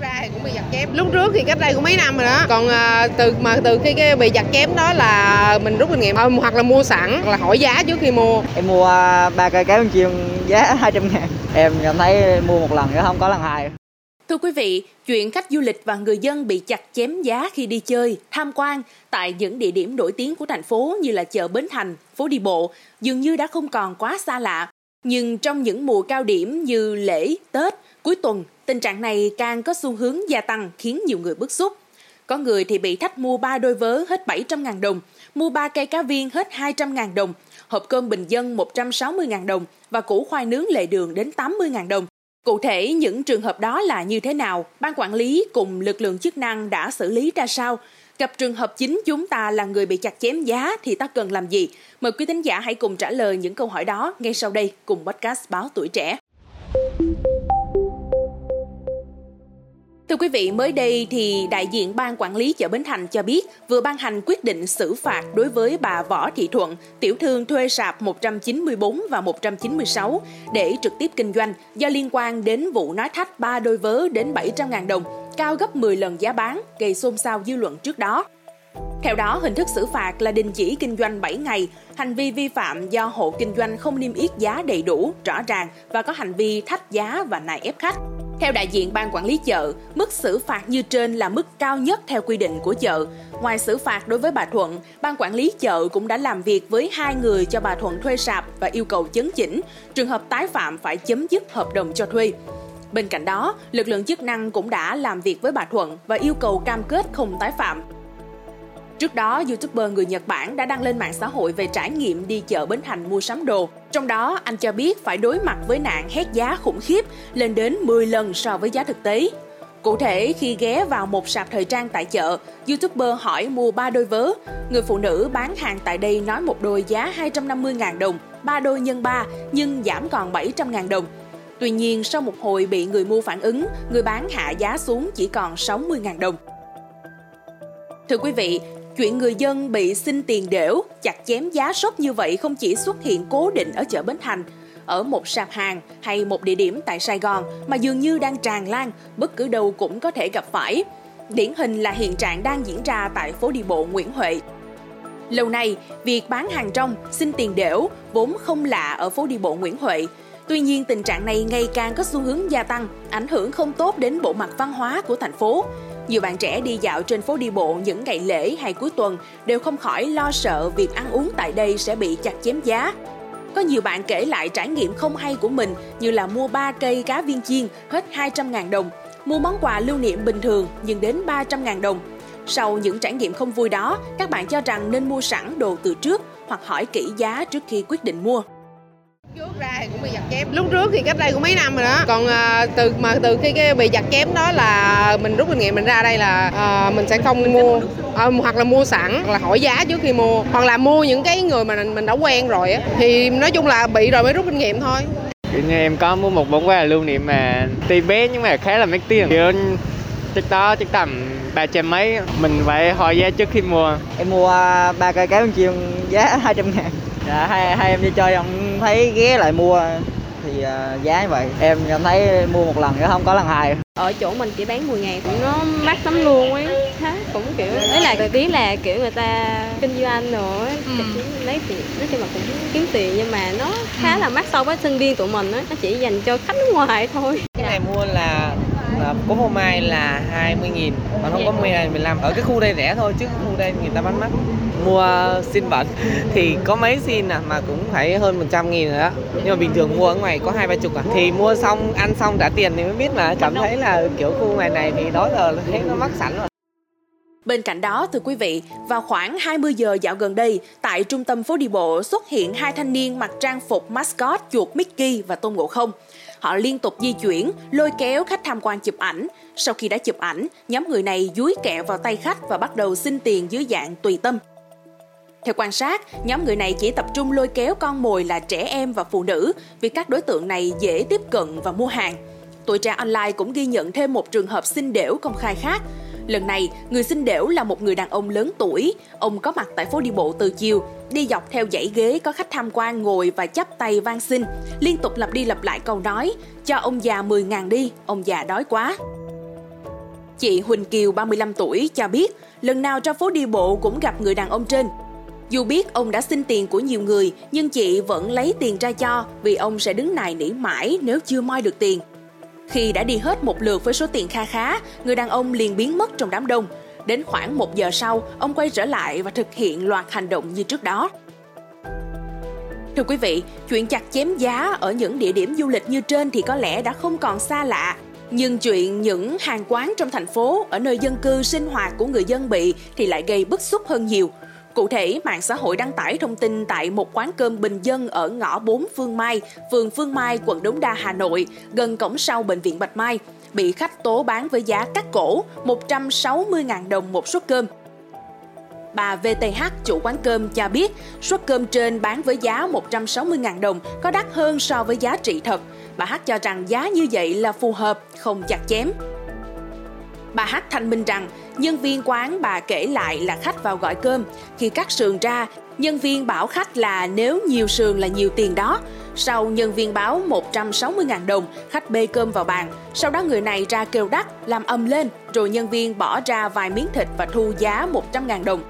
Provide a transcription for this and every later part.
ra thì cũng bị chặt chém. Lúc trước thì cách đây cũng mấy năm rồi đó. Còn à, từ mà từ khi cái bị chặt chém đó là mình rút kinh nghiệm à, hoặc là mua sẵn hoặc là hỏi giá trước khi mua. Em mua ba cây cá bên chiên giá 200 ngàn. Em cảm thấy mua một lần chứ không có lần hai. Thưa quý vị, chuyện khách du lịch và người dân bị chặt chém giá khi đi chơi, tham quan tại những địa điểm nổi tiếng của thành phố như là chợ Bến Thành, phố đi bộ dường như đã không còn quá xa lạ. Nhưng trong những mùa cao điểm như lễ, Tết, cuối tuần, tình trạng này càng có xu hướng gia tăng khiến nhiều người bức xúc. Có người thì bị thách mua 3 đôi vớ hết 700.000 đồng, mua 3 cây cá viên hết 200.000 đồng, hộp cơm bình dân 160.000 đồng và củ khoai nướng lệ đường đến 80.000 đồng. Cụ thể những trường hợp đó là như thế nào? Ban quản lý cùng lực lượng chức năng đã xử lý ra sao? Gặp trường hợp chính chúng ta là người bị chặt chém giá thì ta cần làm gì? Mời quý thính giả hãy cùng trả lời những câu hỏi đó ngay sau đây cùng podcast Báo Tuổi Trẻ. Thưa quý vị, mới đây thì đại diện ban quản lý chợ Bến Thành cho biết vừa ban hành quyết định xử phạt đối với bà Võ Thị Thuận, tiểu thương thuê sạp 194 và 196 để trực tiếp kinh doanh do liên quan đến vụ nói thách ba đôi vớ đến 700.000 đồng, cao gấp 10 lần giá bán, gây xôn xao dư luận trước đó. Theo đó, hình thức xử phạt là đình chỉ kinh doanh 7 ngày, hành vi vi phạm do hộ kinh doanh không niêm yết giá đầy đủ, rõ ràng và có hành vi thách giá và nài ép khách. Theo đại diện ban quản lý chợ, mức xử phạt như trên là mức cao nhất theo quy định của chợ. Ngoài xử phạt đối với bà Thuận, ban quản lý chợ cũng đã làm việc với hai người cho bà Thuận thuê sạp và yêu cầu chấn chỉnh. Trường hợp tái phạm phải chấm dứt hợp đồng cho thuê. Bên cạnh đó, lực lượng chức năng cũng đã làm việc với bà Thuận và yêu cầu cam kết không tái phạm. Trước đó, YouTuber người Nhật Bản đã đăng lên mạng xã hội về trải nghiệm đi chợ Bến Thành mua sắm đồ. Trong đó, anh cho biết phải đối mặt với nạn hét giá khủng khiếp lên đến 10 lần so với giá thực tế. Cụ thể, khi ghé vào một sạp thời trang tại chợ, YouTuber hỏi mua 3 đôi vớ. Người phụ nữ bán hàng tại đây nói một đôi giá 250.000 đồng, 3 đôi nhân 3 nhưng giảm còn 700.000 đồng. Tuy nhiên, sau một hồi bị người mua phản ứng, người bán hạ giá xuống chỉ còn 60.000 đồng. Thưa quý vị, Chuyện người dân bị xin tiền đểu, chặt chém giá sốc như vậy không chỉ xuất hiện cố định ở chợ Bến Thành, ở một sạp hàng hay một địa điểm tại Sài Gòn mà dường như đang tràn lan, bất cứ đâu cũng có thể gặp phải. Điển hình là hiện trạng đang diễn ra tại phố đi bộ Nguyễn Huệ. Lâu nay, việc bán hàng trong, xin tiền đểu vốn không lạ ở phố đi bộ Nguyễn Huệ. Tuy nhiên tình trạng này ngày càng có xu hướng gia tăng, ảnh hưởng không tốt đến bộ mặt văn hóa của thành phố. Nhiều bạn trẻ đi dạo trên phố đi bộ những ngày lễ hay cuối tuần đều không khỏi lo sợ việc ăn uống tại đây sẽ bị chặt chém giá. Có nhiều bạn kể lại trải nghiệm không hay của mình như là mua 3 cây cá viên chiên hết 200.000 đồng, mua món quà lưu niệm bình thường nhưng đến 300.000 đồng. Sau những trải nghiệm không vui đó, các bạn cho rằng nên mua sẵn đồ từ trước hoặc hỏi kỹ giá trước khi quyết định mua trước ra thì cũng bị chặt chém. Lúc trước thì cách đây cũng mấy năm rồi đó. Còn à, từ mà từ khi cái bị chặt chém đó là mình rút kinh nghiệm mình ra đây là à, mình sẽ không mua à, hoặc là mua sẵn hoặc là hỏi giá trước khi mua hoặc là mua những cái người mà mình đã quen rồi á. Thì nói chung là bị rồi mới rút kinh nghiệm thôi. Như em có mua một món quà lưu niệm mà tuy bé nhưng mà khá là mắc tiền. Kiểu chắc đó chắc tầm ba trăm mấy mình phải hỏi giá trước khi mua. Em mua ba cây cá bên chiên giá 200 ngàn dạ hai, hai em đi chơi ông thấy ghé lại mua thì uh, giá như vậy em cảm thấy mua một lần chứ không có lần hai ở chỗ mình chỉ bán 10 ngàn cũng nó mắc lắm luôn ấy Hả? cũng kiểu đấy là biết là kiểu người ta kinh doanh rồi ừ. lấy tiền nói chung là cũng kiếm tiền nhưng mà nó khá ừ. là mắc so với sinh viên tụi mình á nó chỉ dành cho khách nước ngoài thôi cái này mua là có phô mai là 20 nghìn còn không có 12 15 ở cái khu đây rẻ thôi chứ khu đây người ta bán mắc mua xin vật thì có mấy xin à mà cũng phải hơn 100 nghìn rồi đó. Nhưng mà bình thường mua ở ngoài có hai ba chục à. Thì mua xong ăn xong trả tiền thì mới biết mà. Cảm thấy là kiểu khu ngoài này thì đó giờ thấy nó mắc sẵn rồi. Bên cạnh đó, thưa quý vị, vào khoảng 20 giờ dạo gần đây, tại trung tâm phố đi bộ xuất hiện hai thanh niên mặc trang phục mascot chuột Mickey và Tôn Ngộ Không. Họ liên tục di chuyển, lôi kéo khách tham quan chụp ảnh. Sau khi đã chụp ảnh, nhóm người này dúi kẹo vào tay khách và bắt đầu xin tiền dưới dạng tùy tâm. Theo quan sát, nhóm người này chỉ tập trung lôi kéo con mồi là trẻ em và phụ nữ vì các đối tượng này dễ tiếp cận và mua hàng. Tuổi trẻ online cũng ghi nhận thêm một trường hợp xin đểu công khai khác. Lần này, người xin đểu là một người đàn ông lớn tuổi. Ông có mặt tại phố đi bộ từ chiều, đi dọc theo dãy ghế có khách tham quan ngồi và chắp tay van xin, liên tục lặp đi lặp lại câu nói, cho ông già 10 ngàn đi, ông già đói quá. Chị Huỳnh Kiều 35 tuổi cho biết lần nào ra phố đi bộ cũng gặp người đàn ông trên. Dù biết ông đã xin tiền của nhiều người nhưng chị vẫn lấy tiền ra cho vì ông sẽ đứng nài nỉ mãi nếu chưa moi được tiền. Khi đã đi hết một lượt với số tiền kha khá, người đàn ông liền biến mất trong đám đông. Đến khoảng một giờ sau, ông quay trở lại và thực hiện loạt hành động như trước đó. Thưa quý vị, chuyện chặt chém giá ở những địa điểm du lịch như trên thì có lẽ đã không còn xa lạ. Nhưng chuyện những hàng quán trong thành phố ở nơi dân cư sinh hoạt của người dân bị thì lại gây bức xúc hơn nhiều. Cụ thể, mạng xã hội đăng tải thông tin tại một quán cơm bình dân ở ngõ 4 Phương Mai, phường Phương Mai, quận Đống Đa, Hà Nội, gần cổng sau bệnh viện Bạch Mai, bị khách tố bán với giá cắt cổ 160.000 đồng một suất cơm. Bà VTH, chủ quán cơm cho biết, suất cơm trên bán với giá 160.000 đồng có đắt hơn so với giá trị thật. Bà H cho rằng giá như vậy là phù hợp, không chặt chém. Bà hát thanh minh rằng, nhân viên quán bà kể lại là khách vào gọi cơm. Khi cắt sườn ra, nhân viên bảo khách là nếu nhiều sườn là nhiều tiền đó. Sau nhân viên báo 160.000 đồng, khách bê cơm vào bàn. Sau đó người này ra kêu đắt, làm âm lên, rồi nhân viên bỏ ra vài miếng thịt và thu giá 100.000 đồng.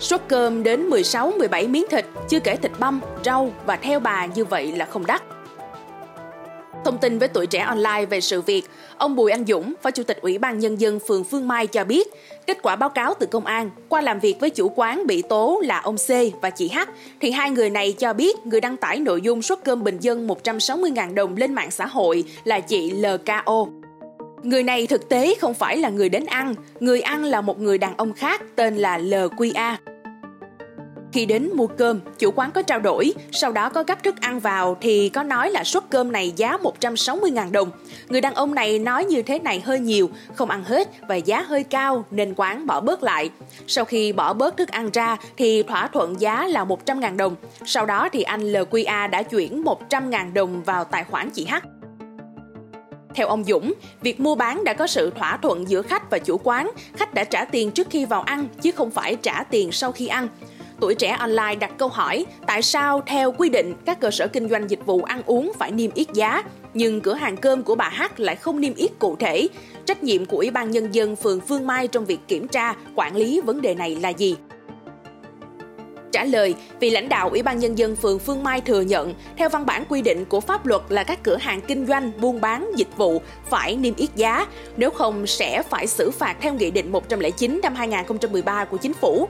Suất cơm đến 16-17 miếng thịt, chưa kể thịt băm, rau và theo bà như vậy là không đắt. Thông tin với tuổi trẻ online về sự việc, ông Bùi Anh Dũng, Phó Chủ tịch Ủy ban Nhân dân phường Phương Mai cho biết, kết quả báo cáo từ công an, qua làm việc với chủ quán bị tố là ông C và chị H, thì hai người này cho biết người đăng tải nội dung suất cơm bình dân 160.000 đồng lên mạng xã hội là chị LKO. Người này thực tế không phải là người đến ăn, người ăn là một người đàn ông khác tên là LQA. Khi đến mua cơm, chủ quán có trao đổi, sau đó có gấp thức ăn vào thì có nói là suất cơm này giá 160.000 đồng. Người đàn ông này nói như thế này hơi nhiều, không ăn hết và giá hơi cao nên quán bỏ bớt lại. Sau khi bỏ bớt thức ăn ra thì thỏa thuận giá là 100.000 đồng. Sau đó thì anh LQA đã chuyển 100.000 đồng vào tài khoản chị H. Theo ông Dũng, việc mua bán đã có sự thỏa thuận giữa khách và chủ quán. Khách đã trả tiền trước khi vào ăn, chứ không phải trả tiền sau khi ăn. Tuổi trẻ online đặt câu hỏi tại sao theo quy định các cơ sở kinh doanh dịch vụ ăn uống phải niêm yết giá, nhưng cửa hàng cơm của bà H lại không niêm yết cụ thể. Trách nhiệm của Ủy ban Nhân dân phường Phương Mai trong việc kiểm tra, quản lý vấn đề này là gì? Trả lời, vị lãnh đạo Ủy ban Nhân dân phường Phương Mai thừa nhận, theo văn bản quy định của pháp luật là các cửa hàng kinh doanh, buôn bán, dịch vụ phải niêm yết giá, nếu không sẽ phải xử phạt theo Nghị định 109 năm 2013 của Chính phủ.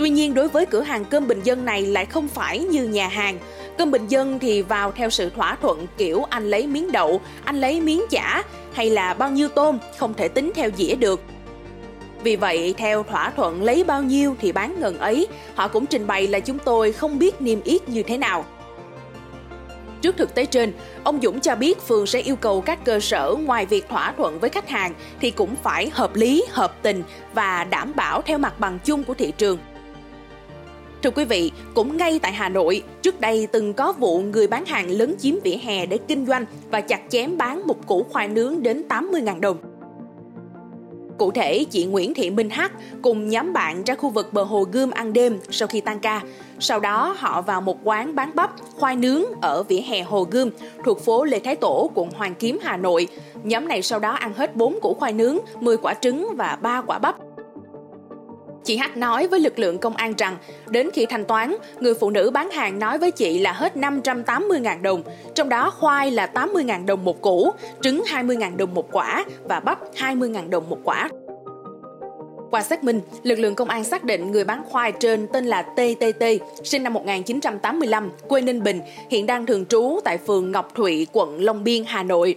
Tuy nhiên đối với cửa hàng cơm bình dân này lại không phải như nhà hàng. Cơm bình dân thì vào theo sự thỏa thuận kiểu anh lấy miếng đậu, anh lấy miếng chả hay là bao nhiêu tôm không thể tính theo dĩa được. Vì vậy, theo thỏa thuận lấy bao nhiêu thì bán ngần ấy, họ cũng trình bày là chúng tôi không biết niêm yết như thế nào. Trước thực tế trên, ông Dũng cho biết phường sẽ yêu cầu các cơ sở ngoài việc thỏa thuận với khách hàng thì cũng phải hợp lý, hợp tình và đảm bảo theo mặt bằng chung của thị trường. Thưa quý vị, cũng ngay tại Hà Nội, trước đây từng có vụ người bán hàng lớn chiếm vỉa hè để kinh doanh và chặt chém bán một củ khoai nướng đến 80.000 đồng. Cụ thể, chị Nguyễn Thị Minh Hắc cùng nhóm bạn ra khu vực bờ hồ Gươm ăn đêm sau khi tan ca. Sau đó họ vào một quán bán bắp, khoai nướng ở vỉa hè Hồ Gươm thuộc phố Lê Thái Tổ, quận Hoàng Kiếm, Hà Nội. Nhóm này sau đó ăn hết 4 củ khoai nướng, 10 quả trứng và 3 quả bắp. Chị H nói với lực lượng công an rằng, đến khi thanh toán, người phụ nữ bán hàng nói với chị là hết 580.000 đồng, trong đó khoai là 80.000 đồng một củ, trứng 20.000 đồng một quả và bắp 20.000 đồng một quả. Qua xác minh, lực lượng công an xác định người bán khoai trên tên là TTT, sinh năm 1985, quê Ninh Bình, hiện đang thường trú tại phường Ngọc Thụy, quận Long Biên, Hà Nội.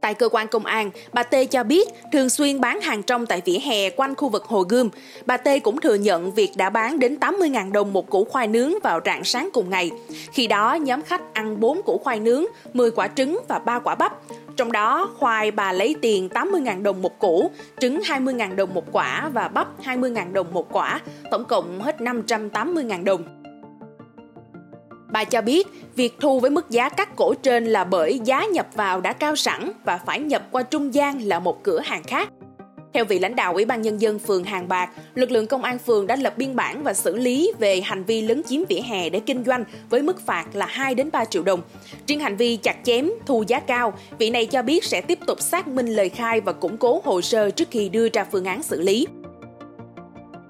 Tại cơ quan công an, bà T cho biết thường xuyên bán hàng trong tại vỉa hè quanh khu vực Hồ Gươm. Bà T cũng thừa nhận việc đã bán đến 80.000 đồng một củ khoai nướng vào rạng sáng cùng ngày. Khi đó, nhóm khách ăn 4 củ khoai nướng, 10 quả trứng và 3 quả bắp. Trong đó, khoai bà lấy tiền 80.000 đồng một củ, trứng 20.000 đồng một quả và bắp 20.000 đồng một quả, tổng cộng hết 580.000 đồng. Bà cho biết, việc thu với mức giá cắt cổ trên là bởi giá nhập vào đã cao sẵn và phải nhập qua trung gian là một cửa hàng khác. Theo vị lãnh đạo Ủy ban Nhân dân phường Hàng Bạc, lực lượng công an phường đã lập biên bản và xử lý về hành vi lấn chiếm vỉa hè để kinh doanh với mức phạt là 2 đến 3 triệu đồng. Riêng hành vi chặt chém, thu giá cao, vị này cho biết sẽ tiếp tục xác minh lời khai và củng cố hồ sơ trước khi đưa ra phương án xử lý.